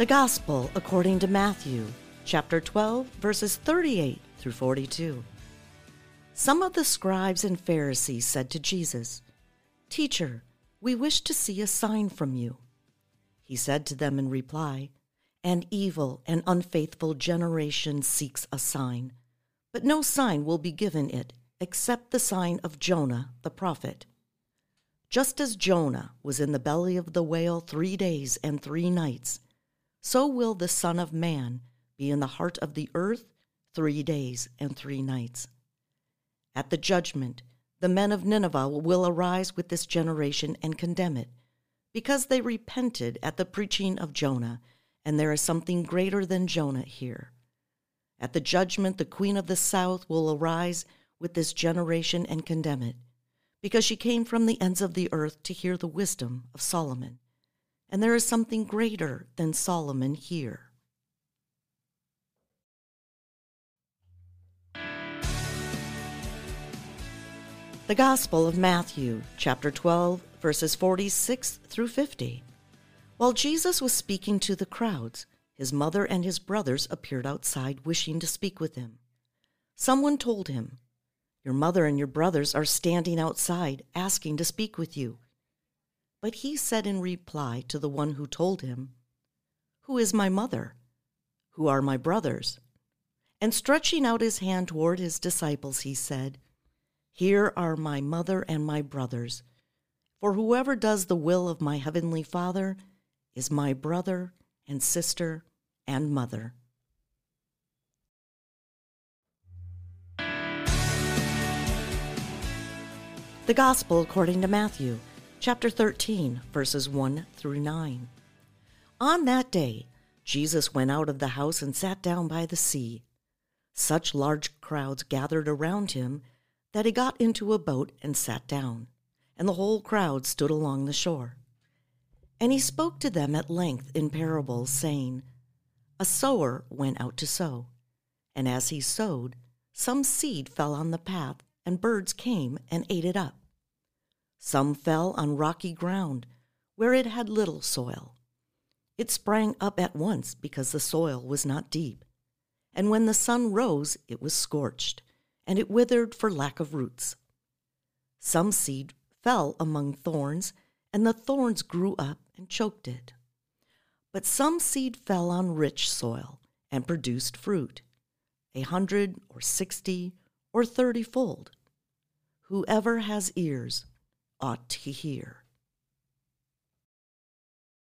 The Gospel according to Matthew, chapter 12, verses 38 through 42. Some of the scribes and Pharisees said to Jesus, Teacher, we wish to see a sign from you. He said to them in reply, An evil and unfaithful generation seeks a sign, but no sign will be given it except the sign of Jonah the prophet. Just as Jonah was in the belly of the whale three days and three nights, so will the Son of Man be in the heart of the earth three days and three nights. At the judgment, the men of Nineveh will arise with this generation and condemn it, because they repented at the preaching of Jonah, and there is something greater than Jonah here. At the judgment, the queen of the south will arise with this generation and condemn it, because she came from the ends of the earth to hear the wisdom of Solomon. And there is something greater than Solomon here. The Gospel of Matthew, chapter 12, verses 46 through 50. While Jesus was speaking to the crowds, his mother and his brothers appeared outside wishing to speak with him. Someone told him, Your mother and your brothers are standing outside asking to speak with you. But he said in reply to the one who told him, Who is my mother? Who are my brothers? And stretching out his hand toward his disciples, he said, here are my mother and my brothers. For whoever does the will of my heavenly Father is my brother and sister and mother. The Gospel according to Matthew, chapter 13, verses 1 through 9. On that day, Jesus went out of the house and sat down by the sea. Such large crowds gathered around him that he got into a boat and sat down, and the whole crowd stood along the shore. And he spoke to them at length in parables, saying, A sower went out to sow, and as he sowed, some seed fell on the path, and birds came and ate it up. Some fell on rocky ground, where it had little soil. It sprang up at once because the soil was not deep, and when the sun rose, it was scorched and it withered for lack of roots. Some seed fell among thorns, and the thorns grew up and choked it. But some seed fell on rich soil and produced fruit, a hundred or sixty or thirty fold. Whoever has ears ought to hear.